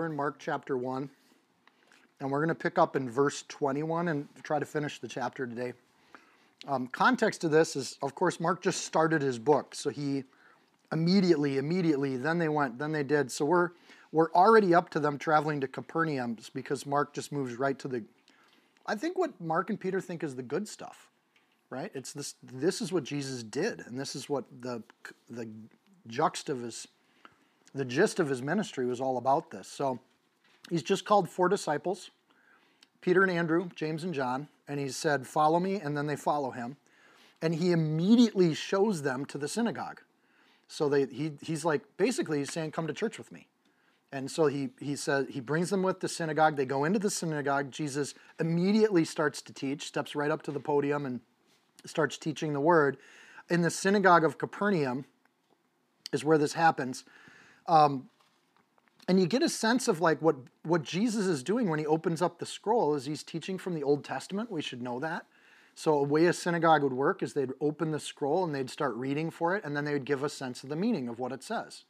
We're in Mark chapter 1, and we're going to pick up in verse 21 and try to finish the chapter today. Um, context to this is, of course, Mark just started his book, so he immediately, immediately, then they went, then they did. So we're we're already up to them traveling to Capernaum because Mark just moves right to the. I think what Mark and Peter think is the good stuff, right? It's this. This is what Jesus did, and this is what the the juxt of his the gist of his ministry was all about this. So he's just called four disciples Peter and Andrew, James and John, and he said, Follow me, and then they follow him. And he immediately shows them to the synagogue. So they, he, he's like, basically, he's saying, Come to church with me. And so he, he says he brings them with the synagogue. They go into the synagogue. Jesus immediately starts to teach, steps right up to the podium and starts teaching the word. In the synagogue of Capernaum is where this happens. Um, and you get a sense of like what what Jesus is doing when he opens up the scroll is he's teaching from the Old Testament. We should know that. So a way a synagogue would work is they'd open the scroll and they'd start reading for it, and then they would give a sense of the meaning of what it says.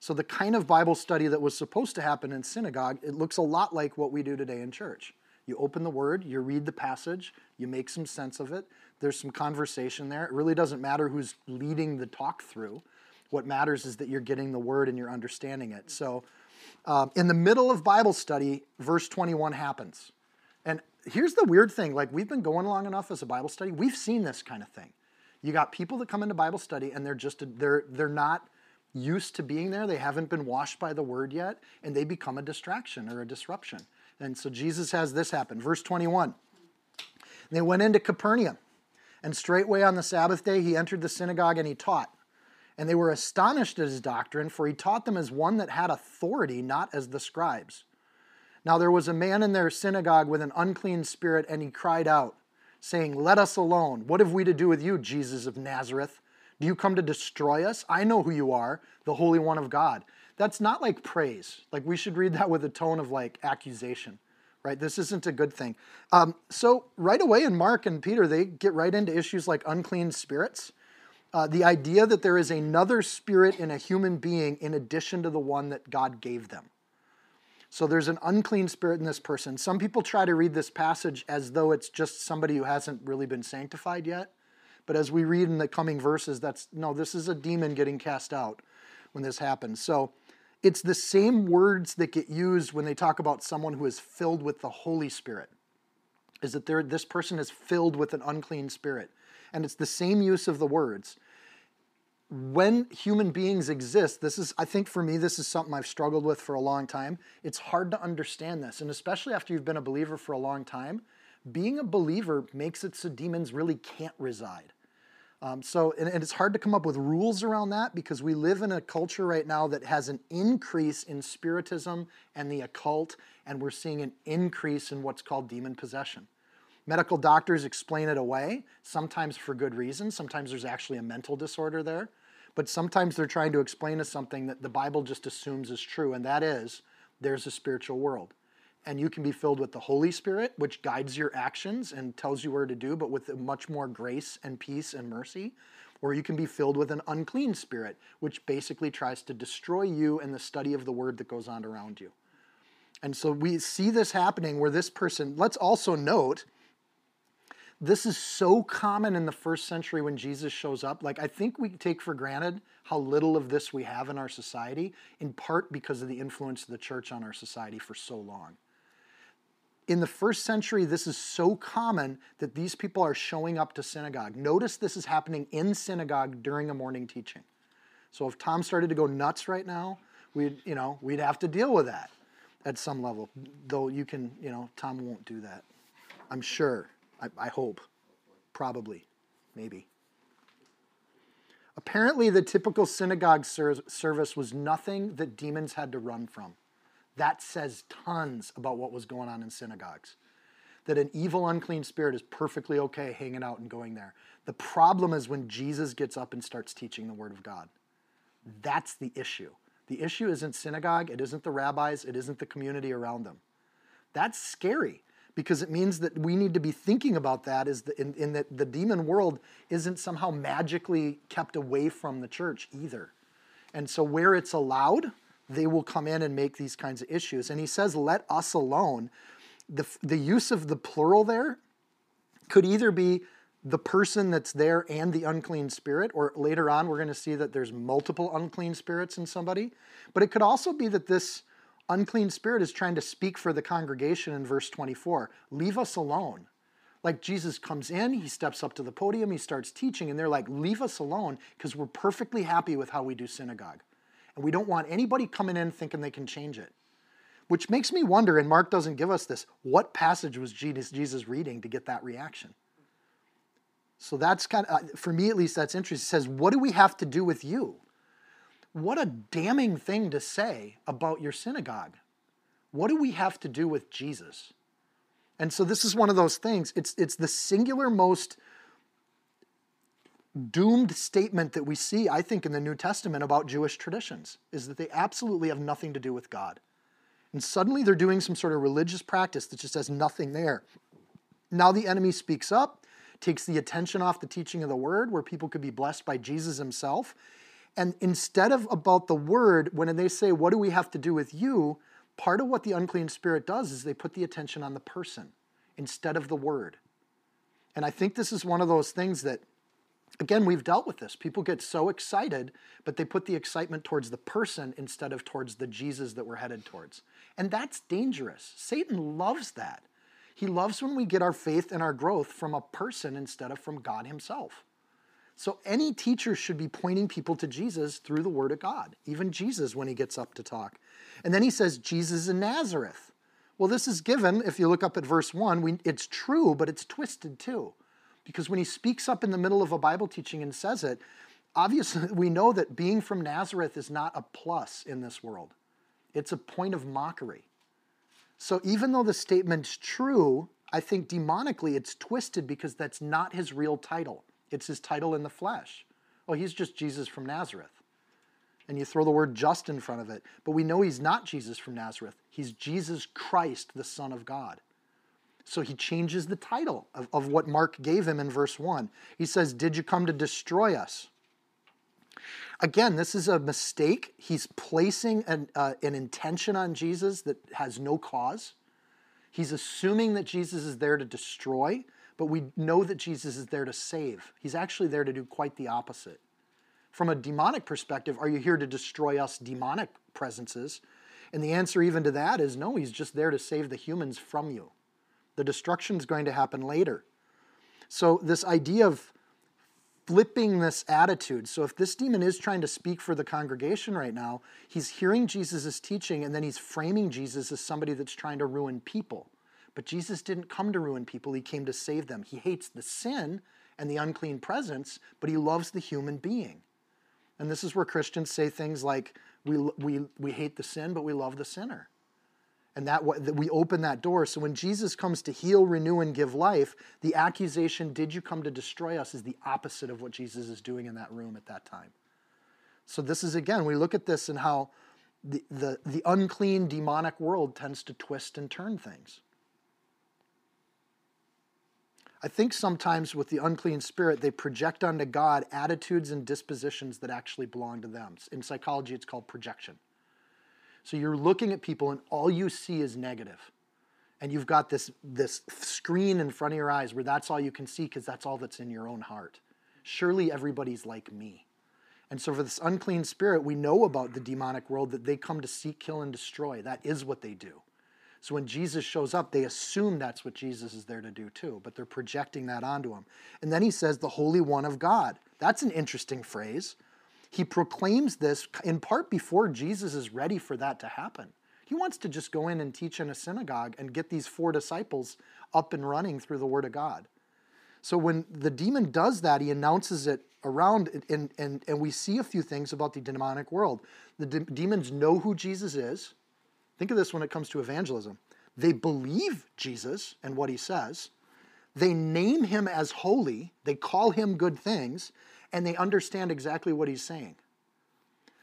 So the kind of Bible study that was supposed to happen in synagogue, it looks a lot like what we do today in church. You open the word, you read the passage, you make some sense of it. There's some conversation there. It really doesn't matter who's leading the talk through. What matters is that you're getting the word and you're understanding it. So, um, in the middle of Bible study, verse 21 happens. And here's the weird thing like, we've been going long enough as a Bible study, we've seen this kind of thing. You got people that come into Bible study and they're just, they're, they're not used to being there, they haven't been washed by the word yet, and they become a distraction or a disruption. And so Jesus has this happen. Verse 21 They went into Capernaum, and straightway on the Sabbath day he entered the synagogue and he taught. And they were astonished at his doctrine, for he taught them as one that had authority, not as the scribes. Now there was a man in their synagogue with an unclean spirit, and he cried out, saying, Let us alone. What have we to do with you, Jesus of Nazareth? Do you come to destroy us? I know who you are, the Holy One of God. That's not like praise. Like we should read that with a tone of like accusation, right? This isn't a good thing. Um, so right away in Mark and Peter, they get right into issues like unclean spirits uh, the idea that there is another spirit in a human being in addition to the one that God gave them. So there's an unclean spirit in this person. Some people try to read this passage as though it's just somebody who hasn't really been sanctified yet. But as we read in the coming verses, that's no, this is a demon getting cast out when this happens. So it's the same words that get used when they talk about someone who is filled with the Holy Spirit. Is that this person is filled with an unclean spirit and it's the same use of the words. When human beings exist, this is, I think for me, this is something I've struggled with for a long time. It's hard to understand this, and especially after you've been a believer for a long time, being a believer makes it so demons really can't reside. Um, so, and, and, it's hard to come up with rules around that because we live in a culture right now that has an increase in spiritism and the occult, and we're seeing an increase in what's called demon possession. Medical doctors explain it away, sometimes for good reason. Sometimes there's actually a mental disorder there. But sometimes they're trying to explain us something that the Bible just assumes is true, and that is there's a spiritual world. And you can be filled with the Holy Spirit, which guides your actions and tells you where to do, but with much more grace and peace and mercy. Or you can be filled with an unclean spirit, which basically tries to destroy you and the study of the word that goes on around you. And so we see this happening where this person, let's also note, this is so common in the first century when Jesus shows up. Like, I think we take for granted how little of this we have in our society, in part because of the influence of the church on our society for so long. In the first century, this is so common that these people are showing up to synagogue. Notice this is happening in synagogue during a morning teaching. So if Tom started to go nuts right now, we'd, you know, we'd have to deal with that at some level. Though you can, you know, Tom won't do that. I'm sure. I, I hope. Probably. Maybe. Apparently, the typical synagogue ser- service was nothing that demons had to run from. That says tons about what was going on in synagogues. That an evil, unclean spirit is perfectly okay hanging out and going there. The problem is when Jesus gets up and starts teaching the Word of God. That's the issue. The issue isn't synagogue, it isn't the rabbis, it isn't the community around them. That's scary because it means that we need to be thinking about that is the, in, in that the demon world isn't somehow magically kept away from the church either. And so where it's allowed, they will come in and make these kinds of issues. And he says, let us alone. The, the use of the plural there could either be the person that's there and the unclean spirit, or later on we're going to see that there's multiple unclean spirits in somebody. But it could also be that this unclean spirit is trying to speak for the congregation in verse 24. Leave us alone. Like Jesus comes in, he steps up to the podium, he starts teaching, and they're like, Leave us alone because we're perfectly happy with how we do synagogue. And we don't want anybody coming in thinking they can change it. Which makes me wonder, and Mark doesn't give us this, what passage was Jesus reading to get that reaction? So that's kind of, uh, for me at least, that's interesting. It says, What do we have to do with you? What a damning thing to say about your synagogue. What do we have to do with Jesus? And so this is one of those things. It's, it's the singular most doomed statement that we see, I think, in the New Testament about Jewish traditions, is that they absolutely have nothing to do with God. And suddenly they're doing some sort of religious practice that just has nothing there. Now the enemy speaks up, takes the attention off the teaching of the word, where people could be blessed by Jesus himself. And instead of about the word, when they say, What do we have to do with you? part of what the unclean spirit does is they put the attention on the person instead of the word. And I think this is one of those things that again, we've dealt with this. People get so excited, but they put the excitement towards the person instead of towards the Jesus that we're headed towards. And that's dangerous. Satan loves that. He loves when we get our faith and our growth from a person instead of from God Himself. So any teacher should be pointing people to Jesus through the Word of God, even Jesus when he gets up to talk. And then he says, Jesus in Nazareth. Well, this is given, if you look up at verse 1, we, it's true, but it's twisted too. Because when he speaks up in the middle of a Bible teaching and says it, obviously we know that being from Nazareth is not a plus in this world, it's a point of mockery. So even though the statement's true, I think demonically it's twisted because that's not his real title. It's his title in the flesh. Oh, he's just Jesus from Nazareth. And you throw the word just in front of it. But we know he's not Jesus from Nazareth. He's Jesus Christ, the Son of God. So he changes the title of, of what Mark gave him in verse 1. He says, Did you come to destroy us? Again, this is a mistake. He's placing an, uh, an intention on Jesus that has no cause. He's assuming that Jesus is there to destroy, but we know that Jesus is there to save. He's actually there to do quite the opposite. From a demonic perspective, are you here to destroy us demonic presences? And the answer, even to that, is no, he's just there to save the humans from you. The destruction is going to happen later. So, this idea of flipping this attitude. So, if this demon is trying to speak for the congregation right now, he's hearing Jesus' teaching and then he's framing Jesus as somebody that's trying to ruin people. But Jesus didn't come to ruin people, he came to save them. He hates the sin and the unclean presence, but he loves the human being. And this is where Christians say things like, we, we, we hate the sin, but we love the sinner and that, that we open that door. So when Jesus comes to heal, renew, and give life, the accusation, "Did you come to destroy us?" is the opposite of what Jesus is doing in that room at that time. So this is again, we look at this and how the, the, the unclean demonic world tends to twist and turn things. I think sometimes with the unclean spirit, they project onto God attitudes and dispositions that actually belong to them. In psychology, it's called projection. So you're looking at people and all you see is negative. And you've got this, this screen in front of your eyes where that's all you can see because that's all that's in your own heart. Surely everybody's like me. And so for this unclean spirit, we know about the demonic world that they come to seek, kill, and destroy. That is what they do. So when Jesus shows up, they assume that's what Jesus is there to do too, but they're projecting that onto him. And then he says, the Holy One of God. That's an interesting phrase. He proclaims this in part before Jesus is ready for that to happen. He wants to just go in and teach in a synagogue and get these four disciples up and running through the Word of God. So when the demon does that, he announces it around, and, and, and we see a few things about the demonic world. The de- demons know who Jesus is. Think of this when it comes to evangelism. They believe Jesus and what he says. They name him as holy. They call him good things, and they understand exactly what he's saying.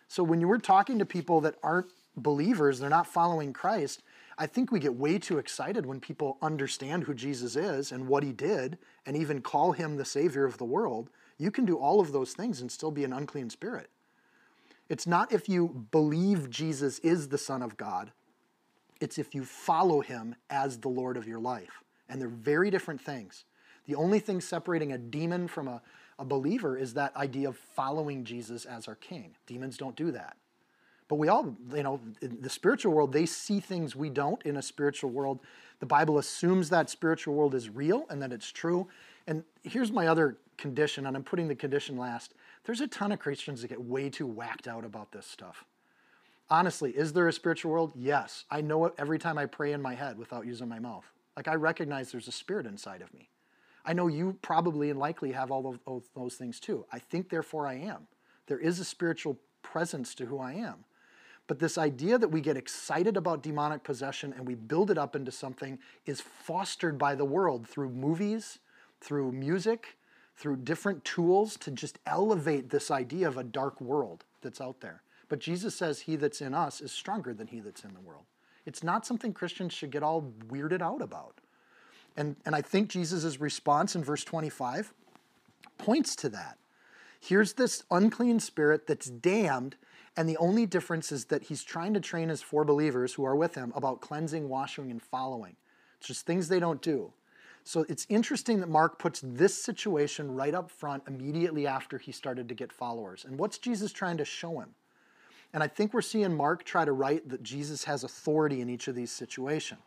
So when you were talking to people that aren't believers, they're not following Christ, I think we get way too excited when people understand who Jesus is and what he did and even call him the Savior of the world. You can do all of those things and still be an unclean spirit. It's not if you believe Jesus is the Son of God, it's if you follow him as the Lord of your life. And they're very different things. The only thing separating a demon from a, a believer is that idea of following Jesus as our king. Demons don't do that. But we all, you know, in the spiritual world, they see things we don't in a spiritual world. The Bible assumes that spiritual world is real and that it's true. And here's my other condition, and I'm putting the condition last. There's a ton of Christians that get way too whacked out about this stuff. Honestly, is there a spiritual world? Yes. I know it every time I pray in my head without using my mouth. Like I recognize there's a spirit inside of me. I know you probably and likely have all of those things too. I think, therefore, I am. There is a spiritual presence to who I am. But this idea that we get excited about demonic possession and we build it up into something is fostered by the world through movies, through music, through different tools to just elevate this idea of a dark world that's out there. But Jesus says, He that's in us is stronger than he that's in the world. It's not something Christians should get all weirded out about. And, and I think Jesus' response in verse 25 points to that. Here's this unclean spirit that's damned and the only difference is that he's trying to train his four believers who are with him about cleansing, washing, and following. It's just things they don't do. So it's interesting that Mark puts this situation right up front immediately after he started to get followers. And what's Jesus trying to show him? And I think we're seeing Mark try to write that Jesus has authority in each of these situations.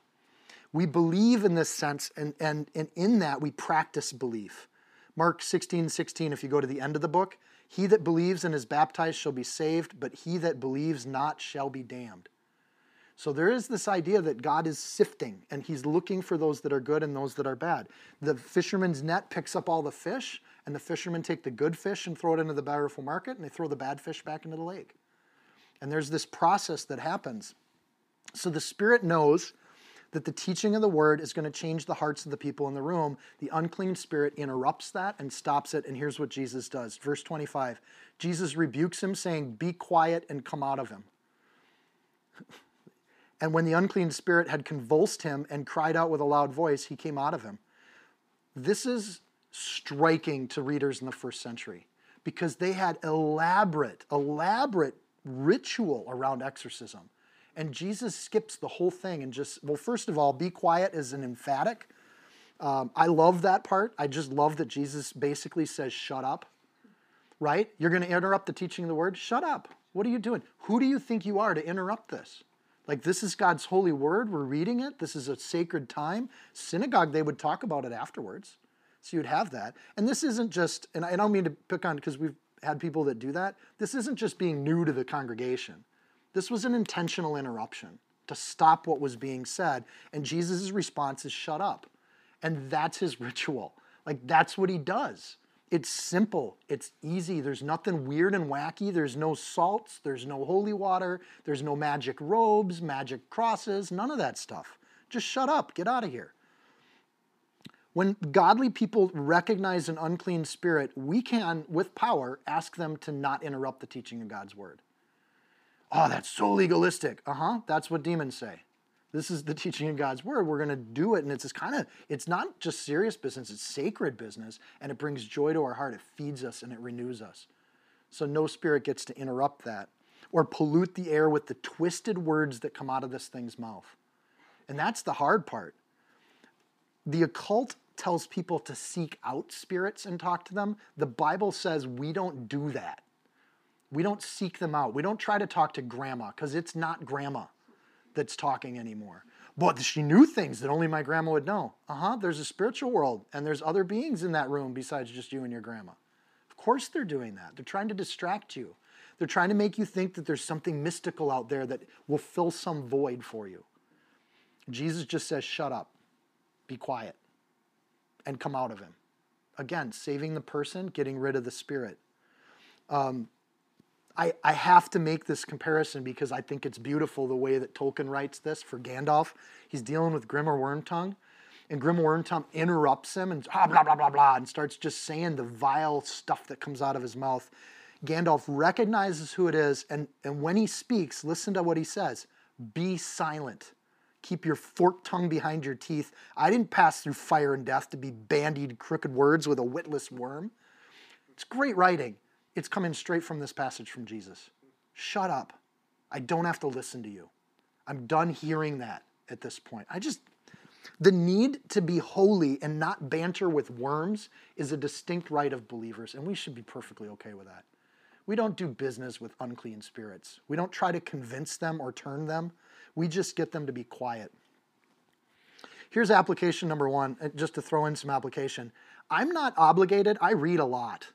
We believe in this sense, and, and, and in that we practice belief. Mark 16, 16, if you go to the end of the book, he that believes and is baptized shall be saved, but he that believes not shall be damned. So there is this idea that God is sifting and he's looking for those that are good and those that are bad. The fisherman's net picks up all the fish, and the fishermen take the good fish and throw it into the bountiful market, and they throw the bad fish back into the lake. And there's this process that happens. So the Spirit knows that the teaching of the word is going to change the hearts of the people in the room. The unclean spirit interrupts that and stops it. And here's what Jesus does. Verse 25 Jesus rebukes him, saying, Be quiet and come out of him. and when the unclean spirit had convulsed him and cried out with a loud voice, he came out of him. This is striking to readers in the first century because they had elaborate, elaborate ritual around exorcism. And Jesus skips the whole thing and just, well, first of all, be quiet is an emphatic. Um, I love that part. I just love that Jesus basically says, shut up, right? You're going to interrupt the teaching of the word? Shut up. What are you doing? Who do you think you are to interrupt this? Like, this is God's holy word. We're reading it. This is a sacred time. Synagogue, they would talk about it afterwards. So you'd have that. And this isn't just, and I don't mean to pick on because we've had people that do that. This isn't just being new to the congregation. This was an intentional interruption to stop what was being said. And Jesus' response is shut up. And that's his ritual. Like, that's what he does. It's simple, it's easy. There's nothing weird and wacky. There's no salts, there's no holy water, there's no magic robes, magic crosses, none of that stuff. Just shut up, get out of here. When godly people recognize an unclean spirit, we can, with power, ask them to not interrupt the teaching of God's word. Oh, that's so legalistic. Uh huh. That's what demons say. This is the teaching of God's word. We're going to do it. And it's kind of, it's not just serious business, it's sacred business. And it brings joy to our heart. It feeds us and it renews us. So no spirit gets to interrupt that or pollute the air with the twisted words that come out of this thing's mouth. And that's the hard part. The occult tells people to seek out spirits and talk to them. The Bible says we don't do that. We don't seek them out. We don't try to talk to grandma because it's not grandma that's talking anymore. But she knew things that only my grandma would know. Uh huh, there's a spiritual world and there's other beings in that room besides just you and your grandma. Of course they're doing that. They're trying to distract you. They're trying to make you think that there's something mystical out there that will fill some void for you. Jesus just says, shut up, be quiet, and come out of him. again, saving the person, getting rid of the spirit. Um, I, I have to make this comparison because I think it's beautiful the way that Tolkien writes this for Gandalf. He's dealing with Grima Wormtongue, and Grima Wormtongue interrupts him and ah, blah, blah, blah, blah, and starts just saying the vile stuff that comes out of his mouth. Gandalf recognizes who it is, and, and when he speaks, listen to what he says Be silent. Keep your forked tongue behind your teeth. I didn't pass through fire and death to be bandied crooked words with a witless worm. It's great writing. It's coming straight from this passage from Jesus. Shut up. I don't have to listen to you. I'm done hearing that at this point. I just, the need to be holy and not banter with worms is a distinct right of believers, and we should be perfectly okay with that. We don't do business with unclean spirits. We don't try to convince them or turn them. We just get them to be quiet. Here's application number one, uh, just to throw in some application. I'm not obligated, I read a lot,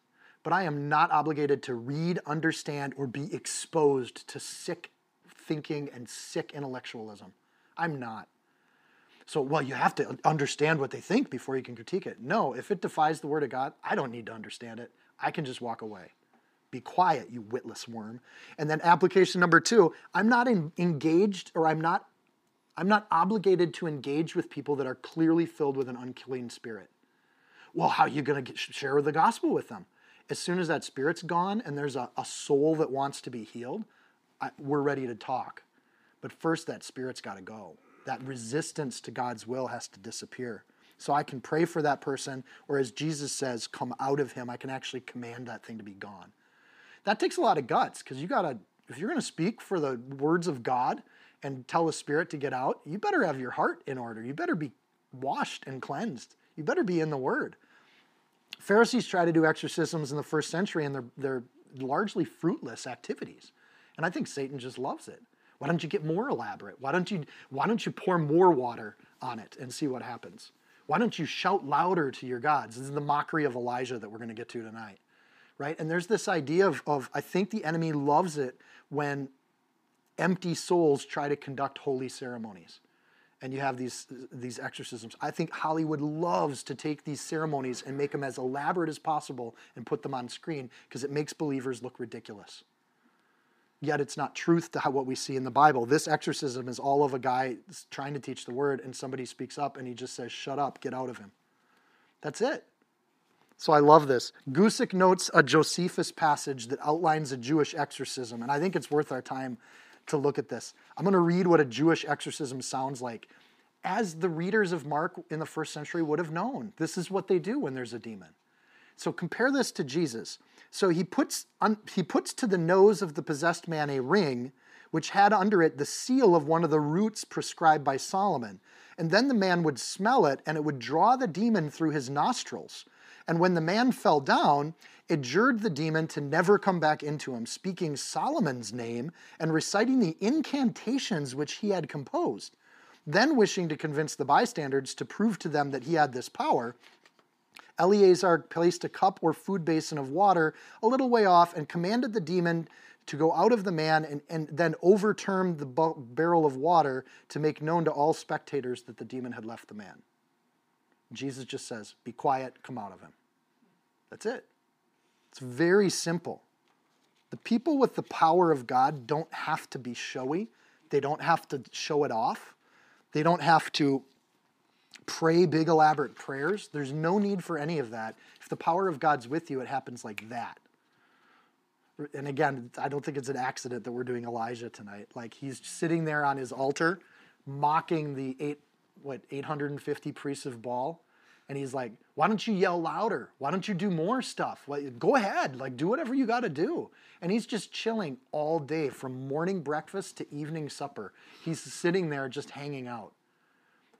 but I am not obligated to read, understand, or be exposed to sick thinking and sick intellectualism. I'm not. So, well, you have to understand what they think before you can critique it. No, if it defies the Word of God, I don't need to understand it. I can just walk away. Be quiet, you witless worm. And then application number two, I'm not in, engaged or I'm not I'm not obligated to engage with people that are clearly filled with an unclean spirit. Well, how are you going to share the gospel with them? As soon as that spirit's gone and there's a, a soul that wants to be healed, I, we're ready to talk. But first, that spirit's got to go. That resistance to God's will has to disappear. So I can pray for that person, or as Jesus says, come out of him. I can actually command that thing to be gone that takes a lot of guts because you got to, if you're to speak for the words of God and tell the Spirit to get out, you better have your heart in order. You better be washed and cleansed. You better be in the Word. Pharisees try to do exorcisms in the first century, and they're, they're largely fruitless activities. And I think Satan just loves it. Why don't you get more elaborate? Why don't you, why don't you pour more water on it and see what happens? Why don't you shout louder to your gods? This is the mockery of Elijah that we're going to get to tonight right? And there's this idea of, of I think the enemy loves it when empty souls try to conduct holy ceremonies. And you have these, these exorcisms. I think Hollywood loves to take these ceremonies and make them as elaborate as possible and put them on screen because it makes believers look ridiculous. Yet it's not truth to how, what we see in the Bible. This exorcism is all of a guy trying to teach the word, and somebody speaks up and he just says, Shut up, get out of him. That's it. So I love this. Guzik notes a Josephus passage that outlines a Jewish exorcism, and I think it's worth our time to look at this. I'm going to read what a Jewish exorcism sounds like. As the readers of Mark in the first century would have known, this is what they do when there's a demon. So compare this to Jesus. So he puts, he puts to the nose of the possessed man a ring, which had under it the seal of one of the roots prescribed by Solomon. And then the man would smell it, and it would draw the demon through his nostrils. And when the man fell down, adjured the demon to never come back into him, speaking Solomon's name and reciting the incantations which he had composed. Then, wishing to convince the bystanders to prove to them that he had this power, Eleazar placed a cup or food basin of water a little way off and commanded the demon to go out of the man and, and then overturn the barrel of water to make known to all spectators that the demon had left the man. Jesus just says, Be quiet, come out of him. That's it. It's very simple. The people with the power of God don't have to be showy, they don't have to show it off, they don't have to pray big, elaborate prayers. There's no need for any of that. If the power of God's with you, it happens like that. And again, I don't think it's an accident that we're doing Elijah tonight. Like he's sitting there on his altar, mocking the eight what 850 priests of Baal, and he's like, "Why don't you yell louder? Why don't you do more stuff? go ahead, like do whatever you got to do." And he's just chilling all day from morning breakfast to evening supper. He's sitting there just hanging out,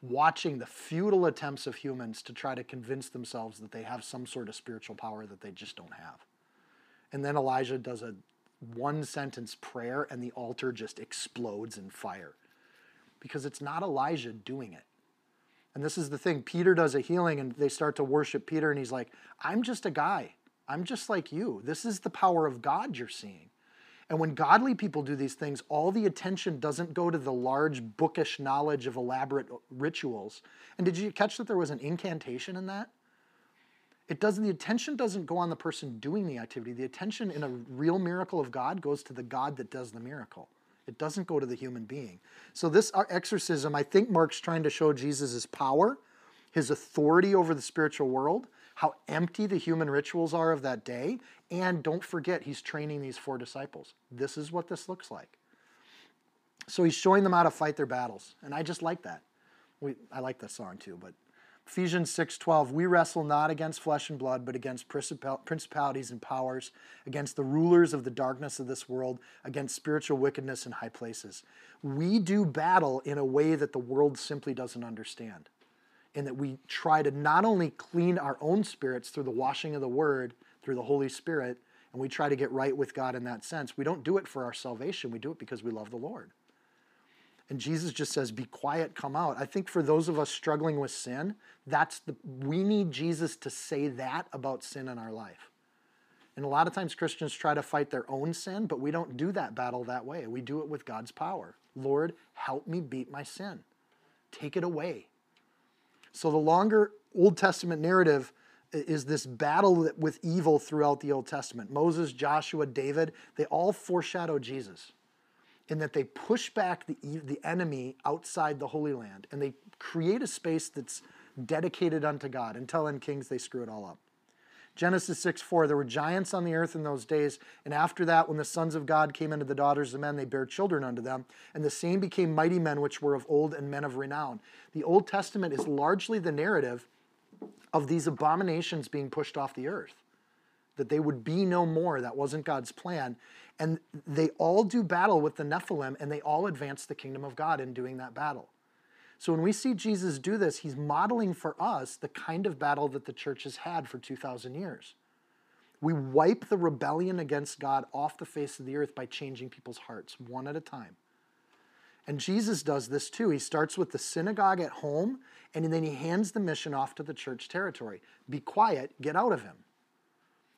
watching the futile attempts of humans to try to convince themselves that they have some sort of spiritual power that they just don't have. And then Elijah does a one sentence prayer and the altar just explodes in fire because it's not Elijah doing it. And this is the thing Peter does a healing and they start to worship Peter, and he's like, I'm just a guy. I'm just like you. This is the power of God you're seeing. And when godly people do these things, all the attention doesn't go to the large bookish knowledge of elaborate rituals. And did you catch that there was an incantation in that? It doesn't the attention doesn't go on the person doing the activity. The attention in a real miracle of God goes to the God that does the miracle. It doesn't go to the human being. So this exorcism, I think Mark's trying to show Jesus' power, his authority over the spiritual world, how empty the human rituals are of that day, and don't forget he's training these four disciples. This is what this looks like. So he's showing them how to fight their battles, and I just like that. We, I like that song too, but Ephesians 6:12 We wrestle not against flesh and blood but against principalities and powers against the rulers of the darkness of this world against spiritual wickedness in high places. We do battle in a way that the world simply doesn't understand. In that we try to not only clean our own spirits through the washing of the word through the Holy Spirit and we try to get right with God in that sense. We don't do it for our salvation. We do it because we love the Lord. And Jesus just says, Be quiet, come out. I think for those of us struggling with sin, that's the we need Jesus to say that about sin in our life. And a lot of times Christians try to fight their own sin, but we don't do that battle that way. We do it with God's power. Lord, help me beat my sin. Take it away. So the longer Old Testament narrative is this battle with evil throughout the Old Testament. Moses, Joshua, David, they all foreshadow Jesus in that they push back the, the enemy outside the Holy Land and they create a space that's dedicated unto God. Until in Kings, they screw it all up. Genesis 6 4, there were giants on the earth in those days, and after that, when the sons of God came into the daughters of men, they bare children unto them, and the same became mighty men which were of old and men of renown. The Old Testament is largely the narrative of these abominations being pushed off the earth, that they would be no more. That wasn't God's plan. And they all do battle with the Nephilim and they all advance the kingdom of God in doing that battle. So when we see Jesus do this, he's modeling for us the kind of battle that the church has had for 2,000 years. We wipe the rebellion against God off the face of the earth by changing people's hearts one at a time. And Jesus does this too. He starts with the synagogue at home and then he hands the mission off to the church territory. Be quiet, get out of him.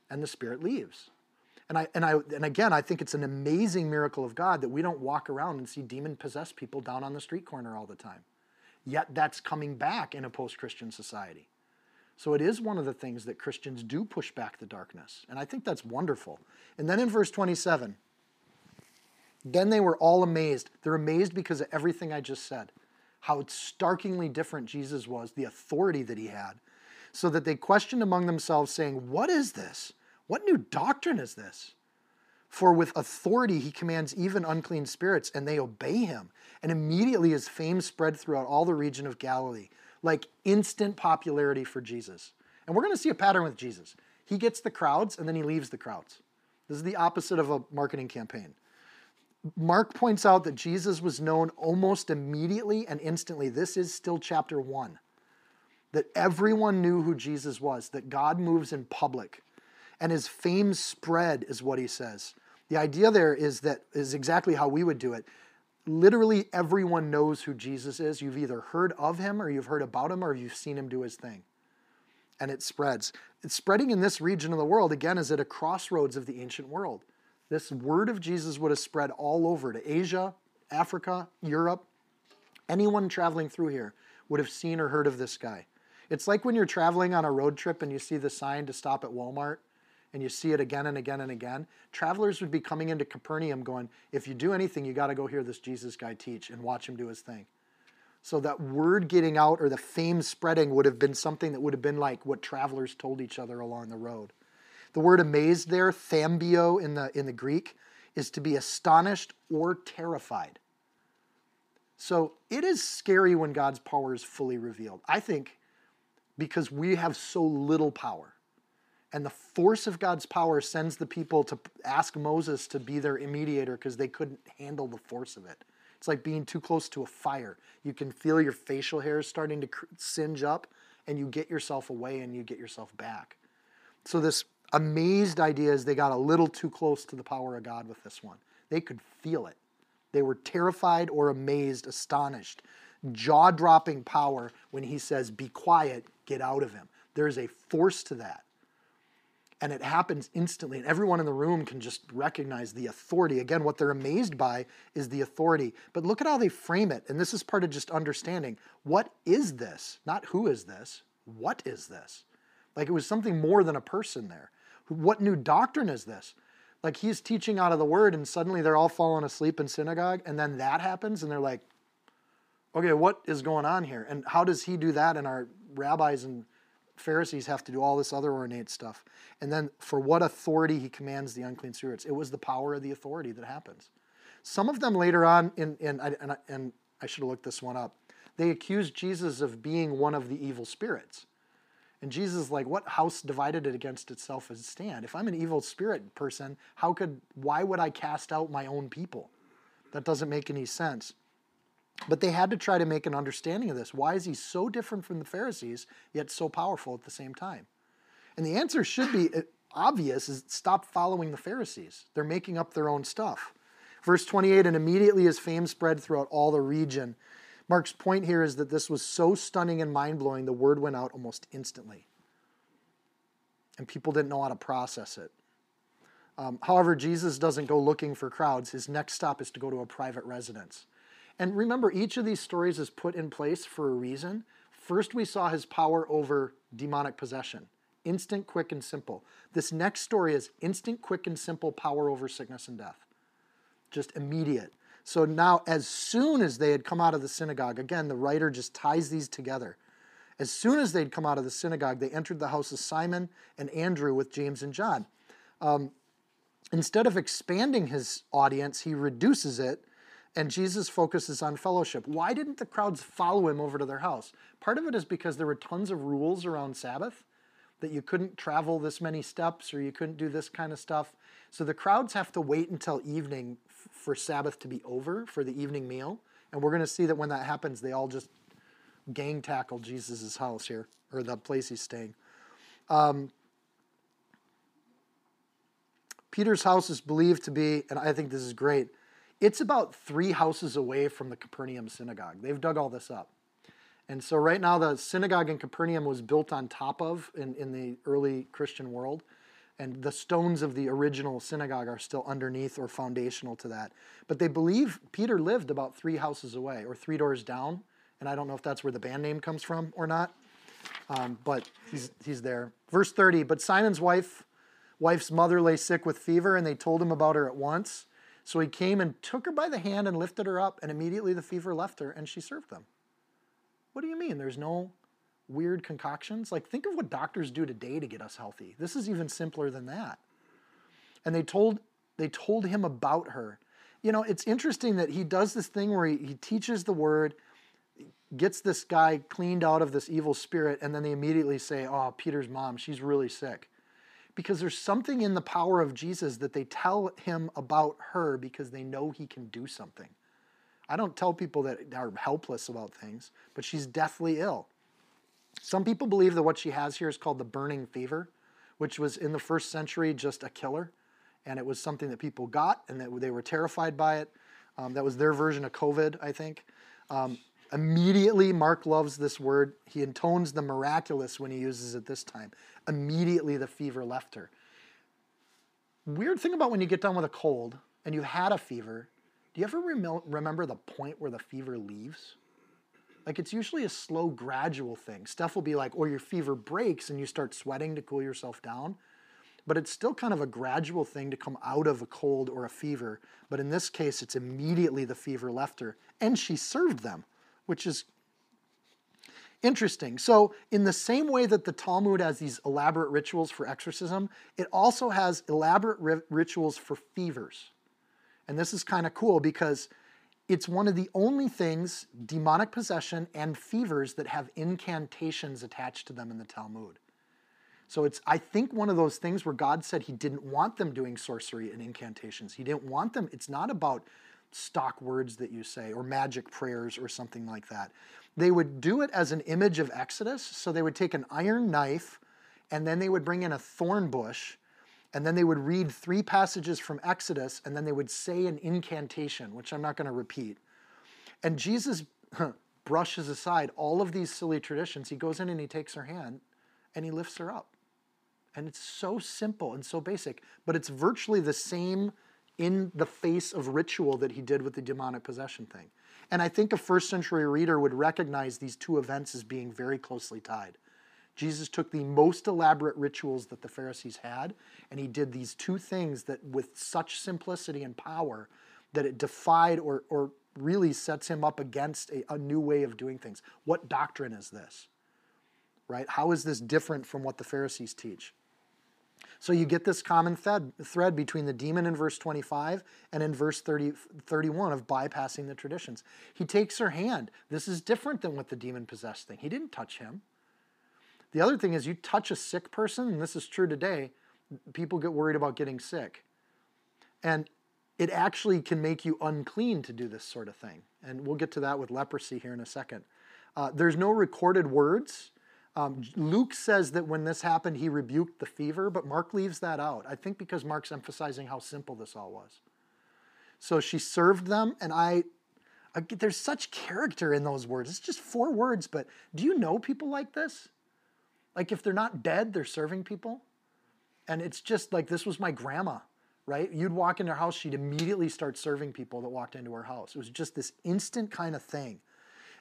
And the Spirit leaves. And I and I and again, I think it's an amazing miracle of God that we don't walk around and see demon possessed people down on the street corner all the time. Yet that's coming back in a post-Christian society. So it is one of the things that Christians do push back the darkness. And I think that's wonderful. And then in verse 27, then they were all amazed. They're amazed because of everything I just said. How starkingly different Jesus was, the authority that he had. So that they questioned among themselves, saying, What is this? What new doctrine is this? For with authority he commands even unclean spirits, and they obey him. And immediately his fame spread throughout all the region of Galilee, like instant popularity for Jesus. And we're going to see a pattern with Jesus. He gets the crowds, and then he leaves the crowds. This is the opposite of a marketing campaign. Mark points out that Jesus was known almost immediately and instantly. This is still chapter one. That everyone knew who Jesus was, that God moves in public and his fame spread is what he says. The idea there is that is exactly how we would do it. Literally everyone knows who Jesus is. You've either heard of him or you've heard about him or you've seen him do his thing. And it spreads. It's spreading in this region of the world, again, is at a crossroads of the ancient world. This word of Jesus would have spread all over to Asia, Africa, Europe. Anyone traveling through here would have seen or heard of this guy. It's like when you're traveling on a road trip and you see the sign to stop at Walmart and you see it again and again and again, travelers would be coming into Capernaum going, if you do anything, you got to go hear this Jesus guy teach and watch him do his thing. So that word getting out or the fame spreading would have been something that would have been like what travelers told each other along the road. The word amazed there, thambeo in the, in the Greek, is to be astonished or terrified. So it is scary when God's power is fully revealed. I think because we have so little power and the force of God's power sends the people to ask Moses to be their mediator because they couldn't handle the force of it. It's like being too close to a fire. You can feel your facial hairs starting to singe up, and you get yourself away and you get yourself back. So, this amazed idea is they got a little too close to the power of God with this one. They could feel it. They were terrified or amazed, astonished, jaw dropping power when he says, Be quiet, get out of him. There's a force to that and it happens instantly and everyone in the room can just recognize the authority again what they're amazed by is the authority but look at how they frame it and this is part of just understanding what is this not who is this what is this Like it was something more than a person there. What new doctrine is this? Like he's teaching out of the word, and suddenly they're all falling asleep in synagogue, and then that happens, and they're like, okay, what is going on here? And how does he do that? And our rabbis and Pharisees have to do all this other ornate stuff. And then for what authority he commands the unclean spirits? It was the power of the authority that happens. Some of them later on, in, in, and, I, and I should have looked this one up, they accused Jesus of being one of the evil spirits. And Jesus is like, what house divided it against itself as stand? If I'm an evil spirit person, how could, why would I cast out my own people? That doesn't make any sense. But they had to try to make an understanding of this. Why is he so different from the Pharisees, yet so powerful at the same time? And the answer should be uh, obvious is stop following the Pharisees. They're making up their own stuff. Verse 28 And immediately his fame spread throughout all the region. Mark's point here is that this was so stunning and mind blowing, the word went out almost instantly. And people didn't know how to process it. Um, however, Jesus doesn't go looking for crowds. His next stop is to go to a private residence. And remember, each of these stories is put in place for a reason. First, we saw his power over demonic possession instant, quick, and simple. This next story is instant, quick, and simple power over sickness and death. Just immediate. So now, as soon as they had come out of the synagogue, again, the writer just ties these together. As soon as they'd come out of the synagogue, they entered the house of Simon and Andrew with James and John. Um, instead of expanding his audience, he reduces it and Jesus focuses on fellowship. Why didn't the crowds follow him over to their house? Part of it is because there were tons of rules around Sabbath that you couldn't travel this many steps or you couldn't do this kind of stuff. So the crowds have to wait until evening for Sabbath to be over for the evening meal. And we're going to see that when that happens, they all just gang tackle Jesus' house here or the place he's staying. Um, Peter's house is believed to be, and I think this is great, it's about three houses away from the Capernaum synagogue. They've dug all this up. And so right now the synagogue in Capernaum was built on top of in, in the early Christian world. And the stones of the original synagogue are still underneath or foundational to that. But they believe Peter lived about three houses away or three doors down. And I don't know if that's where the band name comes from or not. Um, but he's, he's there. Verse 30 But Simon's wife, wife's mother lay sick with fever, and they told him about her at once. So he came and took her by the hand and lifted her up, and immediately the fever left her, and she served them. What do you mean? There's no weird concoctions? Like, think of what doctors do today to get us healthy. This is even simpler than that. And they told, they told him about her. You know, it's interesting that he does this thing where he, he teaches the word, gets this guy cleaned out of this evil spirit, and then they immediately say, Oh, Peter's mom, she's really sick because there's something in the power of Jesus that they tell him about her because they know he can do something. I don't tell people that are helpless about things, but she's deathly ill. Some people believe that what she has here is called the burning fever, which was in the first century just a killer, and it was something that people got and that they were terrified by it. Um, that was their version of COVID, I think. Um, Immediately, Mark loves this word. He intones the miraculous when he uses it this time. Immediately, the fever left her. Weird thing about when you get done with a cold and you've had a fever, do you ever rem- remember the point where the fever leaves? Like it's usually a slow, gradual thing. Stuff will be like, or your fever breaks and you start sweating to cool yourself down. But it's still kind of a gradual thing to come out of a cold or a fever. But in this case, it's immediately the fever left her. And she served them which is interesting. So, in the same way that the Talmud has these elaborate rituals for exorcism, it also has elaborate ri- rituals for fevers. And this is kind of cool because it's one of the only things, demonic possession and fevers, that have incantations attached to them in the Talmud. So it's, I think, one of those things where God said He didn't want them doing sorcery and incantations. He didn't want them, it's not about stock words that you say or magic prayers or something like that. They would do it as an image of Exodus. So they would take an iron knife and then they would bring in a thorn bush and then they would read three passages from Exodus and then they would say an incantation, which I'm not going to repeat. And Jesus brushes aside all of these silly traditions. He goes in and he takes her hand and he lifts her up. And it's so simple and so basic, but it's virtually the same in the face of ritual that he did with the demonic possession thing. And I think a first century reader would recognize these two events as being very closely tied. Jesus took the most elaborate rituals that the Pharisees had, and he did these two things that, with such simplicity and power, that it defied or, or really sets him up against a, a new way of doing things. What doctrine is this? Right? How is this different from what the Pharisees teach? So you get this common thread, thread between the demon in verse 25 and in verse 30, 31 of bypassing the traditions. He takes her hand. This is different than what the demon possessed thing. He didn't touch him. The other thing is, you touch a sick person, and this is true today, people get worried about getting sick. And it actually can make you unclean to do this sort of thing. And we'll get to that with leprosy here in a second. Uh, there's no recorded words um, Luke says that when this happened, he rebuked the fever, but Mark leaves that out. I think because Mark's emphasizing how simple this all was. So she served them, and I, I there's such character in those words. It's just four words, but do you know people like this? Like if they're not dead, they're serving people. And it's just like this was my grandma, right? You'd walk into her house, she'd immediately start serving people that walked into her house. It was just this instant kind of thing.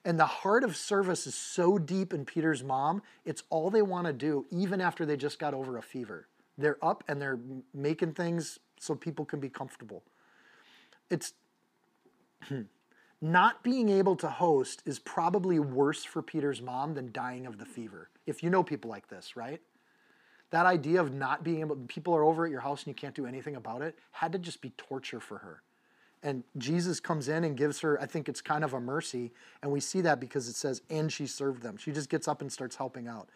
And the heart of service is so deep in Peter's mom, it's all they want to do, even after they just got over a fever. They're up and they're making things so people can be comfortable. It's not being able to host is probably worse for Peter's mom than dying of the fever. If you know people like this, right? That idea of not being able, people are over at your house and you can't do anything about it, had to just be torture for her. And Jesus comes in and gives her, I think it's kind of a mercy. And we see that because it says, and she served them. She just gets up and starts helping out.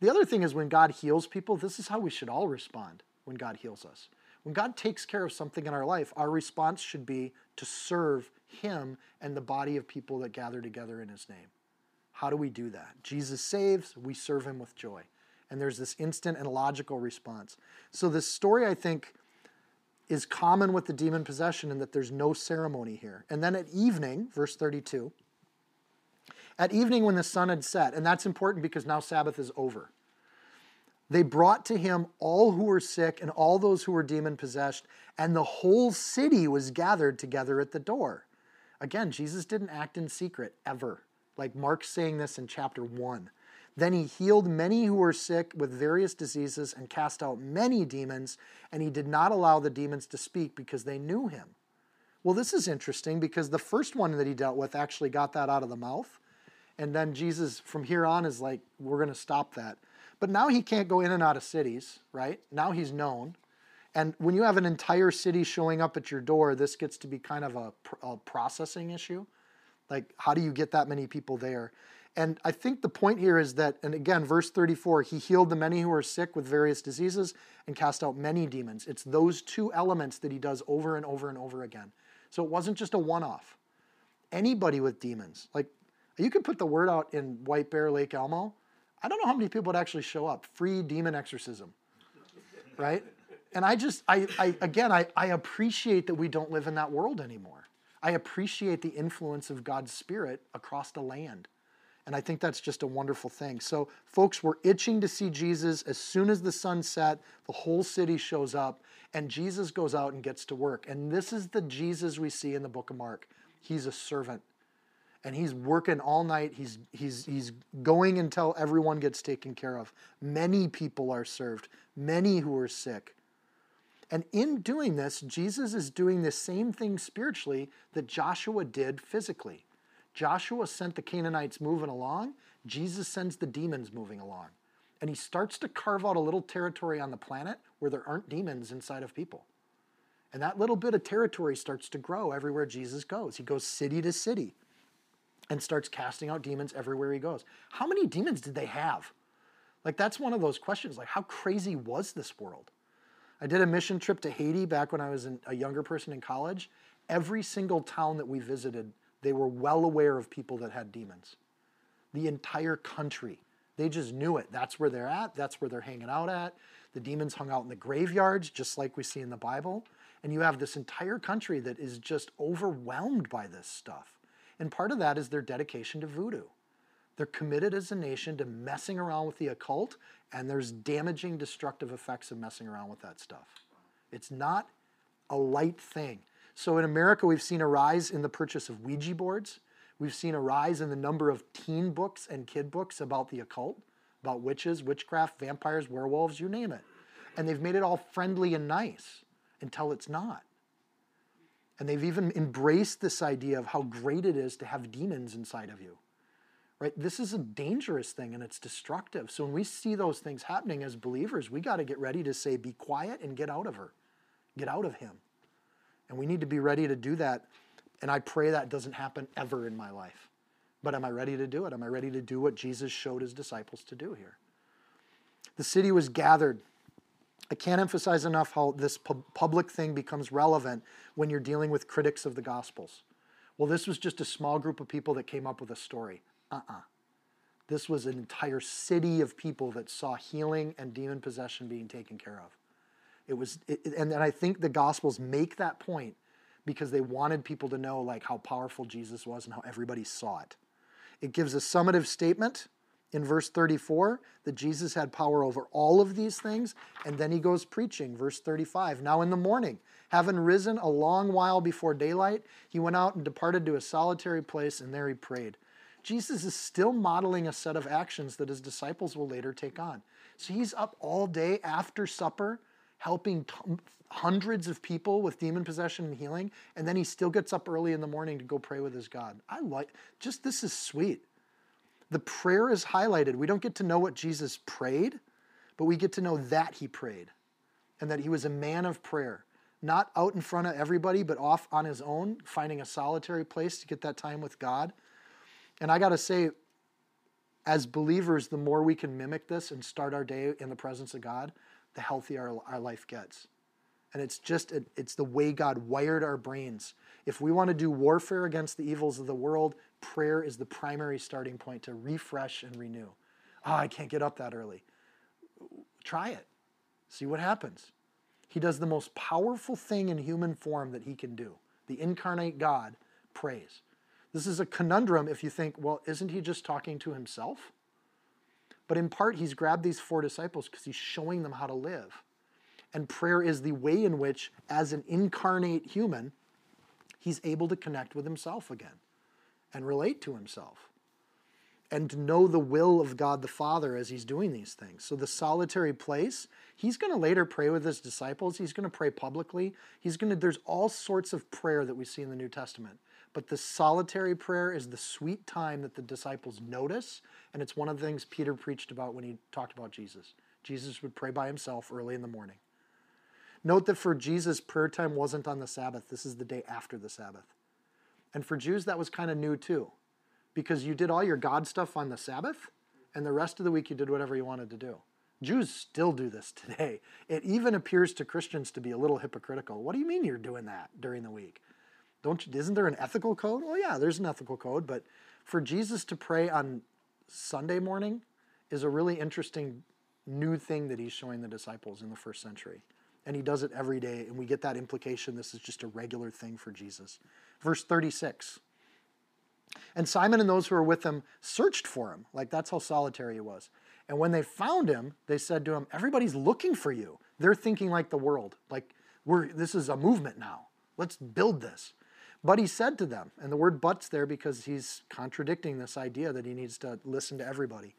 The other thing is when God heals people, this is how we should all respond when God heals us. When God takes care of something in our life, our response should be to serve Him and the body of people that gather together in His name. How do we do that? Jesus saves, we serve Him with joy. And there's this instant and logical response. So, this story, I think, is common with the demon possession in that there's no ceremony here. And then at evening, verse 32, at evening when the sun had set, and that's important because now Sabbath is over, they brought to him all who were sick and all those who were demon possessed, and the whole city was gathered together at the door. Again, Jesus didn't act in secret ever, like Mark's saying this in chapter 1. Then he healed many who were sick with various diseases and cast out many demons, and he did not allow the demons to speak because they knew him. Well, this is interesting because the first one that he dealt with actually got that out of the mouth. And then Jesus, from here on, is like, we're going to stop that. But now he can't go in and out of cities, right? Now he's known. And when you have an entire city showing up at your door, this gets to be kind of a, a processing issue. Like, how do you get that many people there? And I think the point here is that, and again, verse 34, he healed the many who were sick with various diseases and cast out many demons. It's those two elements that he does over and over and over again. So it wasn't just a one off. Anybody with demons, like you could put the word out in White Bear Lake Elmo. I don't know how many people would actually show up. Free demon exorcism, right? And I just, I, I again, I, I appreciate that we don't live in that world anymore. I appreciate the influence of God's Spirit across the land. And I think that's just a wonderful thing. So, folks, we're itching to see Jesus. As soon as the sun set, the whole city shows up, and Jesus goes out and gets to work. And this is the Jesus we see in the book of Mark. He's a servant. And he's working all night. He's, he's, he's going until everyone gets taken care of. Many people are served, many who are sick. And in doing this, Jesus is doing the same thing spiritually that Joshua did physically. Joshua sent the Canaanites moving along, Jesus sends the demons moving along. And he starts to carve out a little territory on the planet where there aren't demons inside of people. And that little bit of territory starts to grow everywhere Jesus goes. He goes city to city and starts casting out demons everywhere he goes. How many demons did they have? Like, that's one of those questions. Like, how crazy was this world? I did a mission trip to Haiti back when I was a younger person in college. Every single town that we visited they were well aware of people that had demons. The entire country. They just knew it. That's where they're at. That's where they're hanging out at. The demons hung out in the graveyards, just like we see in the Bible. And you have this entire country that is just overwhelmed by this stuff. And part of that is their dedication to voodoo. They're committed as a nation to messing around with the occult, and there's damaging, destructive effects of messing around with that stuff. It's not a light thing. So in America, we've seen a rise in the purchase of Ouija boards. We've seen a rise in the number of teen books and kid books about the occult, about witches, witchcraft, vampires, werewolves, you name it. And they've made it all friendly and nice until it's not. And they've even embraced this idea of how great it is to have demons inside of you. Right? This is a dangerous thing and it's destructive. So when we see those things happening as believers, we got to get ready to say, be quiet and get out of her. Get out of him. And we need to be ready to do that. And I pray that doesn't happen ever in my life. But am I ready to do it? Am I ready to do what Jesus showed his disciples to do here? The city was gathered. I can't emphasize enough how this public thing becomes relevant when you're dealing with critics of the Gospels. Well, this was just a small group of people that came up with a story. Uh uh-uh. uh This was an entire city of people that saw healing and demon possession being taken care of. It was, it, and, and I think the Gospels make that point because they wanted people to know like how powerful Jesus was and how everybody saw it. It gives a summative statement in verse 34 that Jesus had power over all of these things, and then he goes preaching. Verse 35 Now in the morning, having risen a long while before daylight, he went out and departed to a solitary place, and there he prayed. Jesus is still modeling a set of actions that his disciples will later take on. So he's up all day after supper helping hundreds of people with demon possession and healing, and then he still gets up early in the morning to go pray with his God. I like just this is sweet. The prayer is highlighted. We don't get to know what Jesus prayed, but we get to know that he prayed and that he was a man of prayer, not out in front of everybody, but off on his own, finding a solitary place to get that time with God. And I got to say, as believers, the more we can mimic this and start our day in the presence of God, the healthier our, our life gets. And it's just, it's the way God wired our brains. If we want to do warfare against the evils of the world, prayer is the primary starting point to refresh and renew. Oh, I can't get up that early. Try it. See what happens. He does the most powerful thing in human form that he can do. The incarnate God prays. This is a conundrum if you think, well, isn't he just talking to himself? But in part, he's grabbed these four disciples because he's showing them how to live. And prayer is the way in which, as an incarnate human, he's able to connect with himself again and relate to himself and to know the will of God the Father as he's doing these things. So, the solitary place, he's going to later pray with his disciples. He's going to pray publicly. He's going to, there's all sorts of prayer that we see in the New Testament. But the solitary prayer is the sweet time that the disciples notice, and it's one of the things Peter preached about when he talked about Jesus. Jesus would pray by himself early in the morning. Note that for Jesus, prayer time wasn't on the Sabbath. This is the day after the Sabbath. And for Jews, that was kind of new too, because you did all your God stuff on the Sabbath, and the rest of the week you did whatever you wanted to do. Jews still do this today. It even appears to Christians to be a little hypocritical. What do you mean you're doing that during the week? Don't you, isn't there an ethical code? Well, yeah, there's an ethical code, but for Jesus to pray on Sunday morning is a really interesting new thing that he's showing the disciples in the first century. And he does it every day, and we get that implication this is just a regular thing for Jesus. Verse 36. And Simon and those who were with him searched for him. Like that's how solitary he was. And when they found him, they said to him, Everybody's looking for you. They're thinking like the world. Like, we're, this is a movement now. Let's build this. But he said to them, and the word but's there because he's contradicting this idea that he needs to listen to everybody.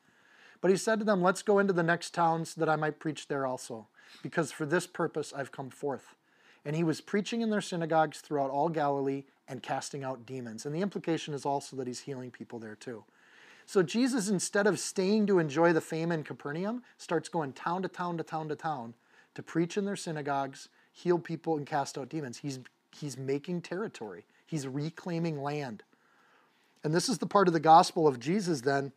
But he said to them, Let's go into the next towns that I might preach there also, because for this purpose I've come forth. And he was preaching in their synagogues throughout all Galilee and casting out demons. And the implication is also that he's healing people there too. So Jesus, instead of staying to enjoy the fame in Capernaum, starts going town to town to town to town to preach in their synagogues, heal people, and cast out demons. He's, he's making territory. He's reclaiming land. And this is the part of the gospel of Jesus then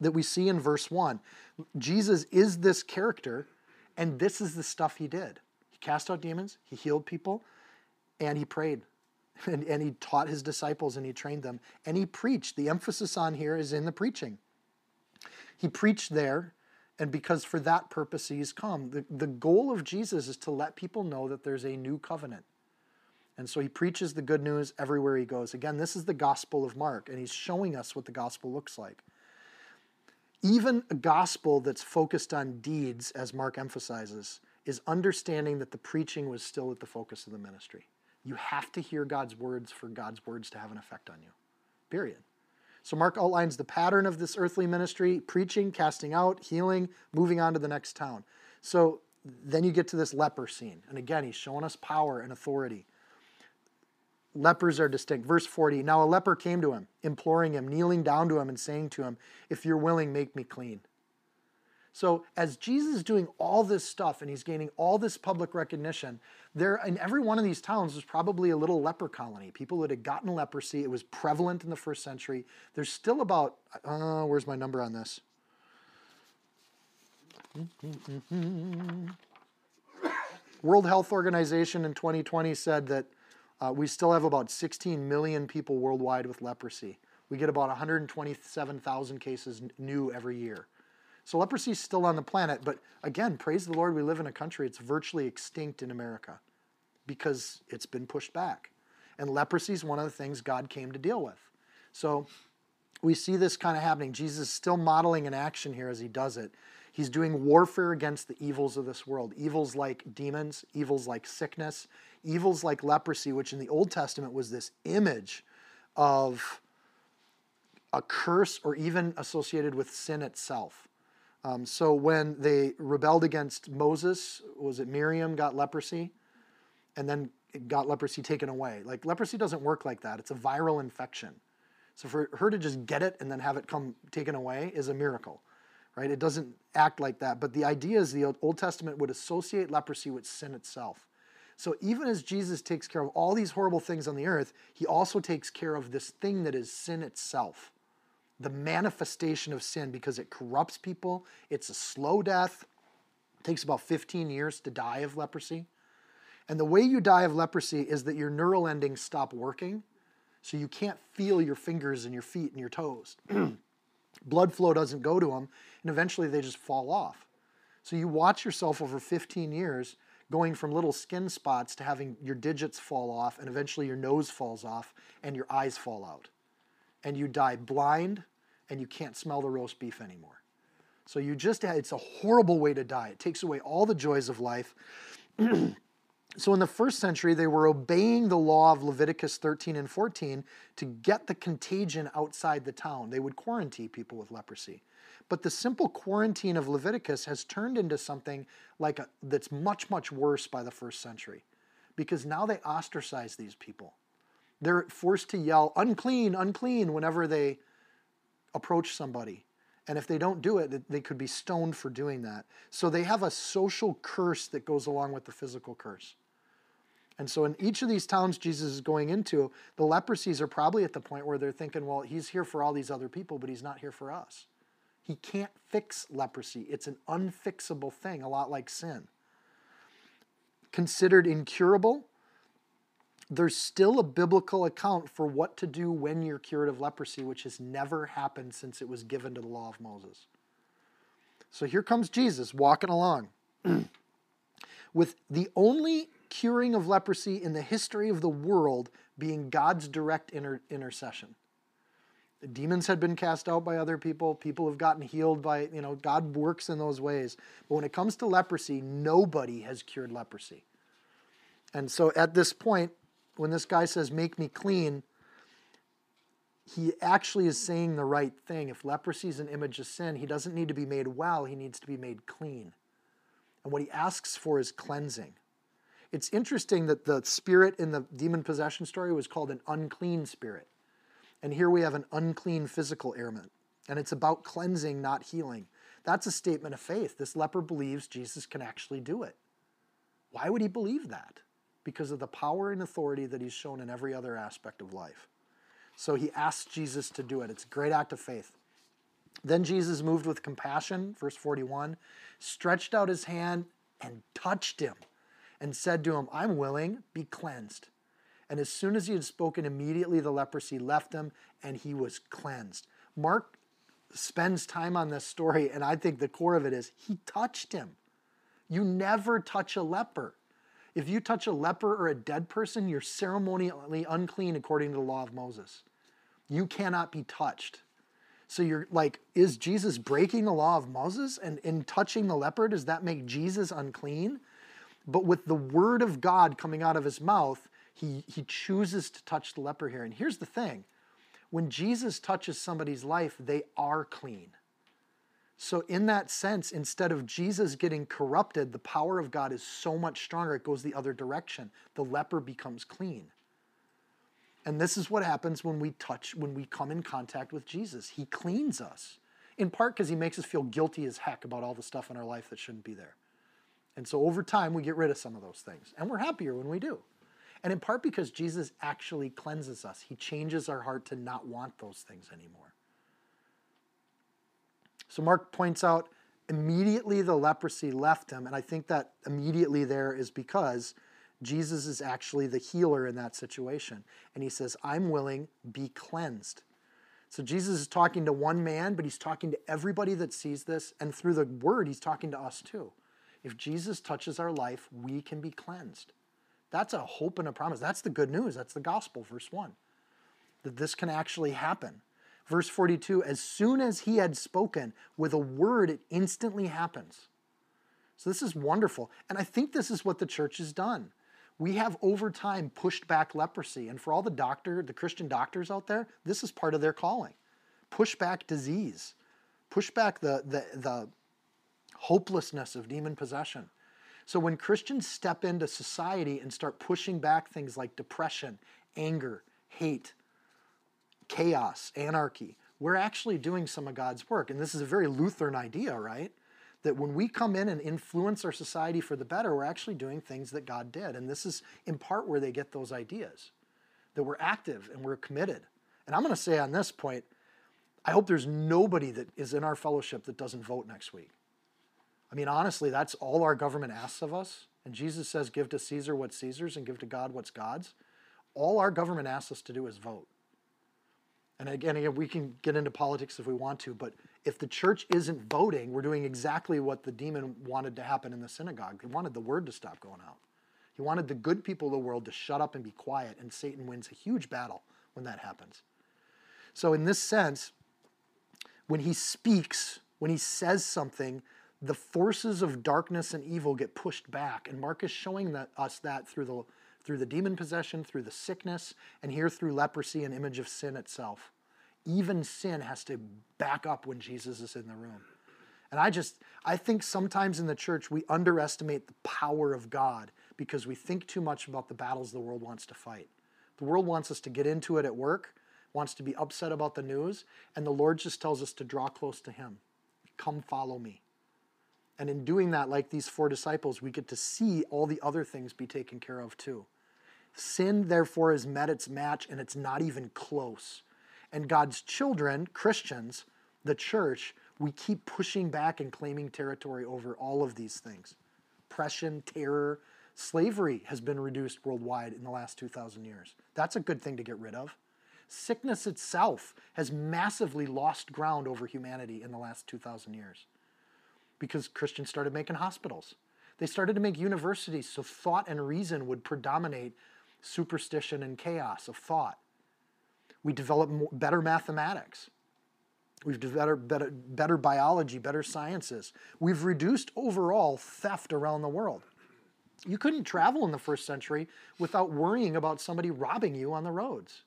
that we see in verse 1. Jesus is this character, and this is the stuff he did. He cast out demons, he healed people, and he prayed. And, and he taught his disciples and he trained them. And he preached. The emphasis on here is in the preaching. He preached there, and because for that purpose he's come. The, the goal of Jesus is to let people know that there's a new covenant. And so he preaches the good news everywhere he goes. Again, this is the Gospel of Mark, and he's showing us what the gospel looks like. Even a gospel that's focused on deeds, as Mark emphasizes, is understanding that the preaching was still at the focus of the ministry. You have to hear God's words for God's words to have an effect on you. Period. So Mark outlines the pattern of this earthly ministry preaching, casting out, healing, moving on to the next town. So then you get to this leper scene. And again, he's showing us power and authority. Lepers are distinct. Verse 40 Now a leper came to him, imploring him, kneeling down to him, and saying to him, If you're willing, make me clean. So as Jesus is doing all this stuff and he's gaining all this public recognition, there in every one of these towns was probably a little leper colony. People that had gotten leprosy. It was prevalent in the first century. There's still about uh, where's my number on this? World Health Organization in 2020 said that uh, we still have about 16 million people worldwide with leprosy. We get about 127,000 cases new every year. So leprosy is still on the planet, but again, praise the Lord, we live in a country it's virtually extinct in America because it's been pushed back. And leprosy is one of the things God came to deal with. So we see this kind of happening. Jesus is still modeling an action here as he does it. He's doing warfare against the evils of this world evils like demons, evils like sickness, evils like leprosy, which in the Old Testament was this image of a curse or even associated with sin itself. Um, so when they rebelled against Moses, was it Miriam got leprosy? And then got leprosy taken away. Like leprosy doesn't work like that. It's a viral infection. So for her to just get it and then have it come taken away is a miracle, right? It doesn't act like that. But the idea is the Old Testament would associate leprosy with sin itself. So even as Jesus takes care of all these horrible things on the earth, he also takes care of this thing that is sin itself the manifestation of sin because it corrupts people. It's a slow death. It takes about 15 years to die of leprosy. And the way you die of leprosy is that your neural endings stop working, so you can't feel your fingers and your feet and your toes. Blood flow doesn't go to them, and eventually they just fall off. So you watch yourself over 15 years going from little skin spots to having your digits fall off, and eventually your nose falls off and your eyes fall out and you die blind and you can't smell the roast beef anymore. So you just, it's a horrible way to die. It takes away all the joys of life. so in the first century, they were obeying the law of Leviticus 13 and 14 to get the contagion outside the town. They would quarantine people with leprosy. But the simple quarantine of Leviticus has turned into something like a, that's much, much worse by the first century because now they ostracize these people. They're forced to yell, unclean, unclean, whenever they approach somebody. And if they don't do it, they could be stoned for doing that. So they have a social curse that goes along with the physical curse. And so in each of these towns Jesus is going into, the leprosies are probably at the point where they're thinking, well, he's here for all these other people, but he's not here for us. He can't fix leprosy. It's an unfixable thing, a lot like sin. Considered incurable, there's still a biblical account for what to do when you're cured of leprosy, which has never happened since it was given to the law of Moses. So here comes Jesus walking along with the only curing of leprosy in the history of the world being God's direct inter- intercession. The demons had been cast out by other people, people have gotten healed by, you know, God works in those ways. But when it comes to leprosy, nobody has cured leprosy. And so at this point, when this guy says, Make me clean, he actually is saying the right thing. If leprosy is an image of sin, he doesn't need to be made well, he needs to be made clean. And what he asks for is cleansing. It's interesting that the spirit in the demon possession story was called an unclean spirit. And here we have an unclean physical ailment. And it's about cleansing, not healing. That's a statement of faith. This leper believes Jesus can actually do it. Why would he believe that? because of the power and authority that he's shown in every other aspect of life. So he asks Jesus to do it. It's a great act of faith. Then Jesus moved with compassion, verse 41, stretched out his hand and touched him and said to him, I'm willing, be cleansed. And as soon as he had spoken, immediately the leprosy left him and he was cleansed. Mark spends time on this story, and I think the core of it is he touched him. You never touch a leper. If you touch a leper or a dead person, you're ceremonially unclean according to the law of Moses. You cannot be touched. So you're like, is Jesus breaking the law of Moses? And in touching the leper, does that make Jesus unclean? But with the word of God coming out of his mouth, he, he chooses to touch the leper here. And here's the thing When Jesus touches somebody's life, they are clean. So, in that sense, instead of Jesus getting corrupted, the power of God is so much stronger, it goes the other direction. The leper becomes clean. And this is what happens when we touch, when we come in contact with Jesus. He cleans us, in part because he makes us feel guilty as heck about all the stuff in our life that shouldn't be there. And so over time, we get rid of some of those things. And we're happier when we do. And in part because Jesus actually cleanses us, he changes our heart to not want those things anymore. So Mark points out immediately the leprosy left him. And I think that immediately there is because Jesus is actually the healer in that situation. And he says, I'm willing, be cleansed. So Jesus is talking to one man, but he's talking to everybody that sees this. And through the word, he's talking to us too. If Jesus touches our life, we can be cleansed. That's a hope and a promise. That's the good news. That's the gospel, verse 1. That this can actually happen. Verse 42 As soon as he had spoken, with a word, it instantly happens. So this is wonderful. And I think this is what the church has done. We have over time pushed back leprosy. And for all the doctor, the Christian doctors out there, this is part of their calling. Push back disease. Push back the, the, the hopelessness of demon possession. So when Christians step into society and start pushing back things like depression, anger, hate, chaos, anarchy, we're actually doing some of God's work. And this is a very Lutheran idea, right? That when we come in and influence our society for the better, we're actually doing things that God did. And this is in part where they get those ideas that we're active and we're committed. And I'm going to say on this point, I hope there's nobody that is in our fellowship that doesn't vote next week. I mean, honestly, that's all our government asks of us. And Jesus says, give to Caesar what's Caesar's and give to God what's God's. All our government asks us to do is vote. And again, again, we can get into politics if we want to, but if the church isn't voting, we're doing exactly what the demon wanted to happen in the synagogue. He wanted the word to stop going out. He wanted the good people of the world to shut up and be quiet, and Satan wins a huge battle when that happens. So, in this sense, when he speaks, when he says something, the forces of darkness and evil get pushed back. And Mark is showing that, us that through the through the demon possession, through the sickness, and here through leprosy, an image of sin itself. Even sin has to back up when Jesus is in the room. And I just, I think sometimes in the church we underestimate the power of God because we think too much about the battles the world wants to fight. The world wants us to get into it at work, wants to be upset about the news, and the Lord just tells us to draw close to Him. Come follow me. And in doing that, like these four disciples, we get to see all the other things be taken care of too. Sin, therefore, has met its match and it's not even close. And God's children, Christians, the church, we keep pushing back and claiming territory over all of these things. Oppression, terror, slavery has been reduced worldwide in the last 2,000 years. That's a good thing to get rid of. Sickness itself has massively lost ground over humanity in the last 2,000 years because Christians started making hospitals. They started to make universities so thought and reason would predominate superstition and chaos of thought. We developed more, better mathematics. We've developed better, better biology, better sciences. We've reduced overall theft around the world. You couldn't travel in the first century without worrying about somebody robbing you on the roads.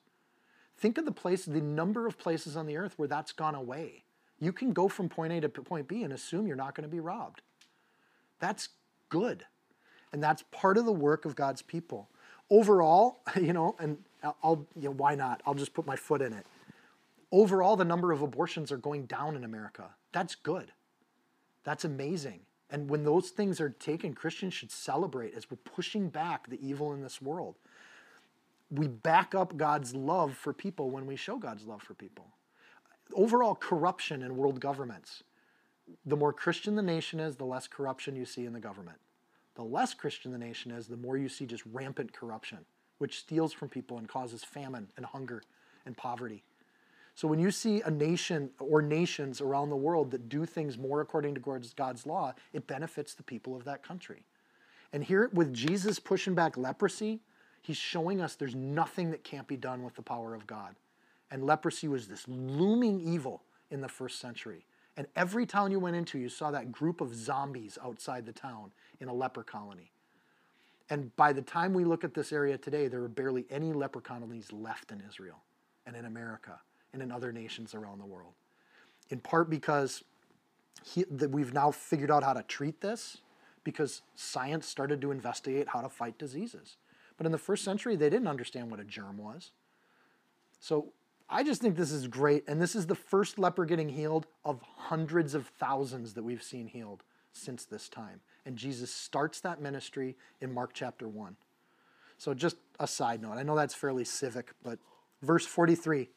Think of the place, the number of places on the earth where that's gone away. You can go from point A to point B and assume you're not going to be robbed. That's good. And that's part of the work of God's people overall, you know, and I'll, you know, why not? I'll just put my foot in it. Overall, the number of abortions are going down in America. That's good. That's amazing. And when those things are taken, Christians should celebrate as we're pushing back the evil in this world. We back up God's love for people when we show God's love for people. Overall, corruption in world governments. The more Christian the nation is, the less corruption you see in the government the less Christian the nation is, the more you see just rampant corruption, which steals from people and causes famine and hunger and poverty. So when you see a nation or nations around the world that do things more according to God's law, it benefits the people of that country. And here with Jesus pushing back leprosy, he's showing us there's nothing that can't be done with the power of God. And leprosy was this looming evil in the first century. And every town you went into, you saw that group of zombies outside the town in a leper colony. And by the time we look at this area today, there are barely any leper colonies left in Israel. and in America and in other nations around the world. In part because he, that we've now figured out how to treat this because science started to investigate how to fight diseases. But in the first century, they didn't understand what a germ was. So I just think this is great. And this is the first leper getting healed of hundreds of thousands that we've seen healed since this time. And Jesus starts that ministry in Mark chapter 1. So just a side note. I know that's fairly civic, but verse 43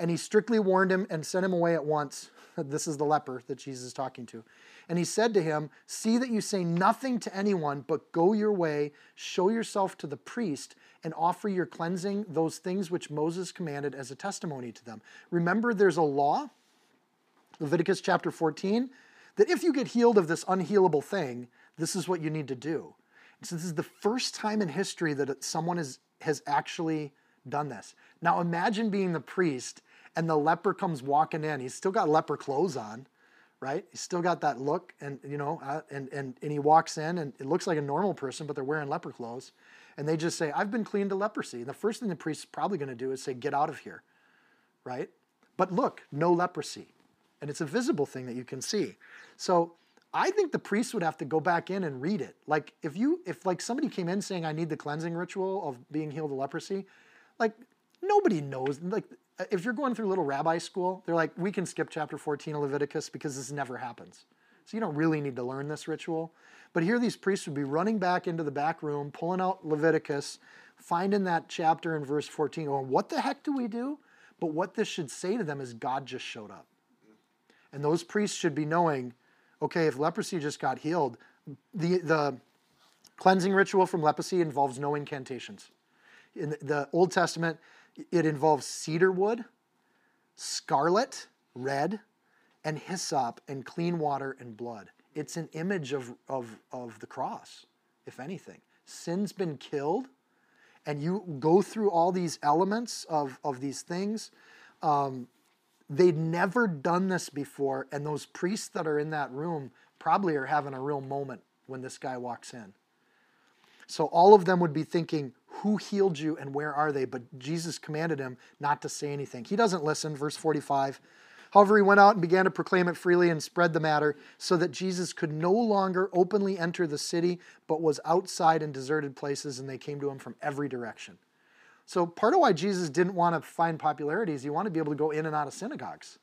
and he strictly warned him and sent him away at once. This is the leper that Jesus is talking to. And he said to him, See that you say nothing to anyone, but go your way, show yourself to the priest, and offer your cleansing those things which Moses commanded as a testimony to them. Remember, there's a law, Leviticus chapter 14, that if you get healed of this unhealable thing, this is what you need to do. So this is the first time in history that someone has, has actually done this. Now imagine being the priest and the leper comes walking in. He's still got leper clothes on, right? He's still got that look, and you know, uh, and and and he walks in, and it looks like a normal person, but they're wearing leper clothes, and they just say, "I've been cleaned of leprosy." And the first thing the priest's probably going to do is say, "Get out of here," right? But look, no leprosy, and it's a visible thing that you can see. So. I think the priest would have to go back in and read it. Like if you if like somebody came in saying I need the cleansing ritual of being healed of leprosy, like nobody knows like Uh, if you're going through little rabbi school, they're like, we can skip chapter 14 of Leviticus because this never happens. So you don't really need to learn this ritual. But here these priests would be running back into the back room, pulling out Leviticus, finding that chapter in verse 14, going, what the heck do we do? But what this should say to them is God just showed up. And those priests should be knowing, okay, if leprosy just got healed, the, the cleansing ritual from leprosy involves no incantations. In the Old Testament, it involves cedar wood, scarlet, red, and hyssop, and clean water and blood. It's an image of, of, of the cross, if anything. Sin's been killed, and you go through all these elements of, of these things. Um, they'd never done this before, and those priests that are in that room probably are having a real moment when this guy walks in. So all of them would be thinking, who healed you and where are they? But Jesus commanded him not to say anything. He doesn't listen, verse 45. However, he went out and began to proclaim it freely and spread the matter so that Jesus could no longer openly enter the city, but was outside in deserted places, and they came to him from every direction. So, part of why Jesus didn't want to find popularity is he wanted to be able to go in and out of synagogues.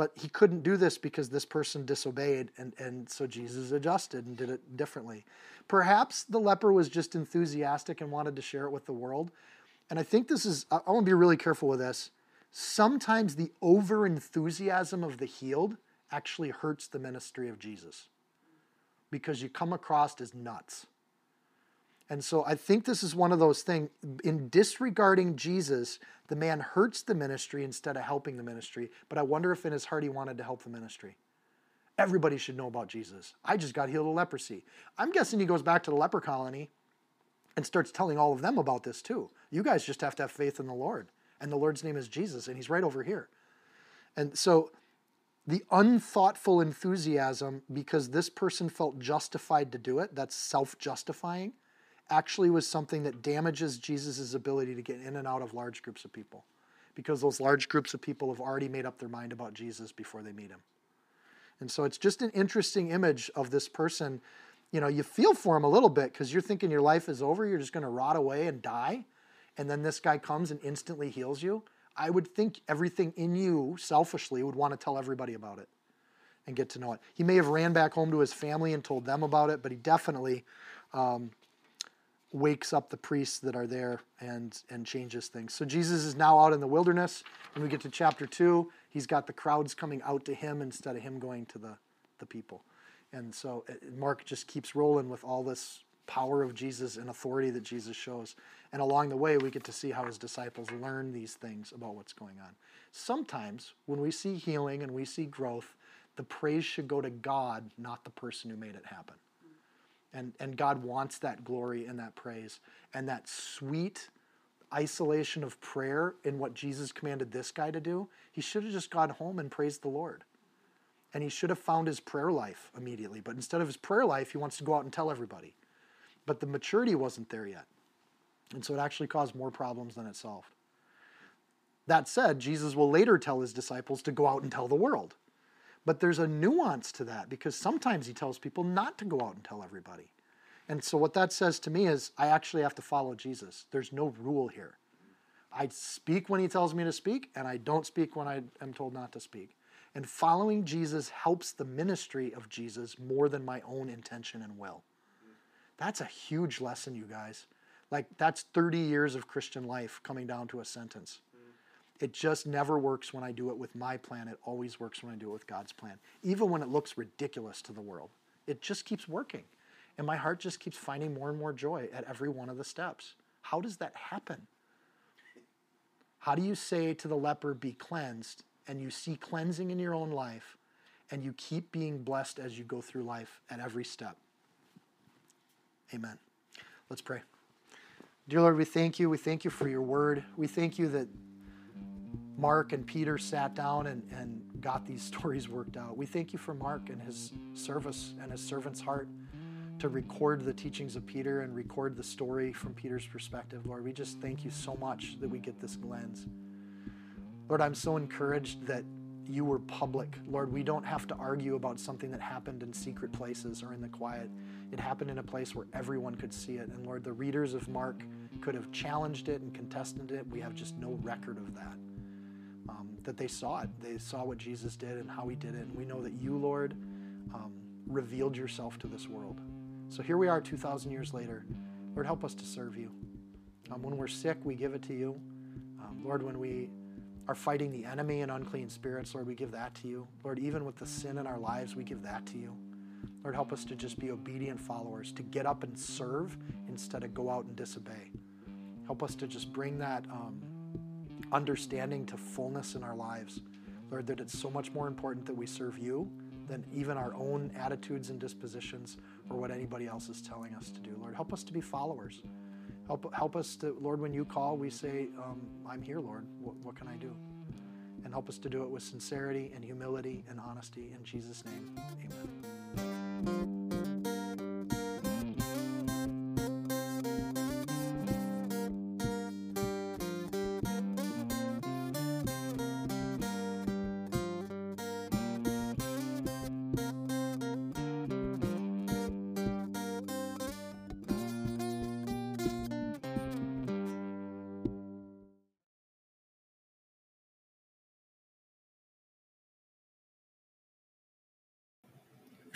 But he couldn't do this because this person disobeyed, and, and so Jesus adjusted and did it differently. Perhaps the leper was just enthusiastic and wanted to share it with the world. And I think this is, I want to be really careful with this. Sometimes the over enthusiasm of the healed actually hurts the ministry of Jesus because you come across as nuts. And so I think this is one of those things. In disregarding Jesus, the man hurts the ministry instead of helping the ministry. But I wonder if in his heart he wanted to help the ministry. Everybody should know about Jesus. I just got healed of leprosy. I'm guessing he goes back to the leper colony and starts telling all of them about this too. You guys just have to have faith in the Lord. And the Lord's name is Jesus, and he's right over here. And so the unthoughtful enthusiasm, because this person felt justified to do it, that's self justifying actually was something that damages Jesus' ability to get in and out of large groups of people because those large groups of people have already made up their mind about Jesus before they meet him. And so it's just an interesting image of this person. You know, you feel for him a little bit because you're thinking your life is over, you're just going to rot away and die. And then this guy comes and instantly heals you. I would think everything in you selfishly would want to tell everybody about it and get to know it. He may have ran back home to his family and told them about it, but he definitely um, wakes up the priests that are there and and changes things. So Jesus is now out in the wilderness. When we get to chapter two, he's got the crowds coming out to him instead of him going to the the people. And so uh, Mark just keeps rolling with all this power of Jesus and authority that Jesus shows. And along the way, we get to see how his disciples learn these things about what's going on. Sometimes when we see healing and we see growth, the praise should go to God, not the person who made it happen. And, and God wants that glory and that praise and that sweet isolation of prayer in what Jesus commanded this guy to do. He should have just gone home and praised the Lord. And he should have found his prayer life immediately. But instead of his prayer life, he wants to go out and tell everybody. But the maturity wasn't there yet. And so it actually caused more problems than it solved. That said, Jesus will later tell his disciples to go out and tell the world. But there's a nuance to that because sometimes he tells people not to go out and tell everybody. And so what that says to me is I actually have to follow Jesus. There's no rule here. I speak when he tells me to speak, and I don't speak when I am told not to speak. And following Jesus helps the ministry of Jesus more than my own intention and will. That's a huge lesson, you guys. Like, that's 30 years of Christian life coming down to a sentence. It just never works when I do it with my plan. It always works when I do it with God's plan, even when it looks ridiculous to the world. It just keeps working. And my heart just keeps finding more and more joy at every one of the steps. How does that happen? How do you say to the leper, be cleansed, and you see cleansing in your own life, and you keep being blessed as you go through life at every step? Amen. Let's pray. Dear Lord, we thank you. We thank you for your word. We thank you that Mark and Peter sat down and, and got these stories worked out. We thank you for Mark and his service and his servant's heart to record the teachings of Peter and record the story from Peter's perspective. Lord, we just thank you so much that we get this lens. Lord, I'm so encouraged that you were public. Lord, we don't have to argue about something that happened in secret places or in the quiet. It happened in a place where everyone could see it. And Lord, the readers of Mark could have challenged it and contested it. We have just no record of that. That they saw it. They saw what Jesus did and how he did it. And we know that you, Lord, um, revealed yourself to this world. So here we are 2,000 years later. Lord, help us to serve you. Um, when we're sick, we give it to you. Um, Lord, when we are fighting the enemy and unclean spirits, Lord, we give that to you. Lord, even with the sin in our lives, we give that to you. Lord, help us to just be obedient followers, to get up and serve instead of go out and disobey. Help us to just bring that um, understanding to fullness in our lives. Lord, that it's so much more important that we serve you than even our own attitudes and dispositions or what anybody else is telling us to do. Lord, help us to be followers. Help, help us to, Lord, when you call, we say, um, I'm here, Lord. What, what can I do? And help us to do it with sincerity and humility and honesty. In Jesus' name, amen.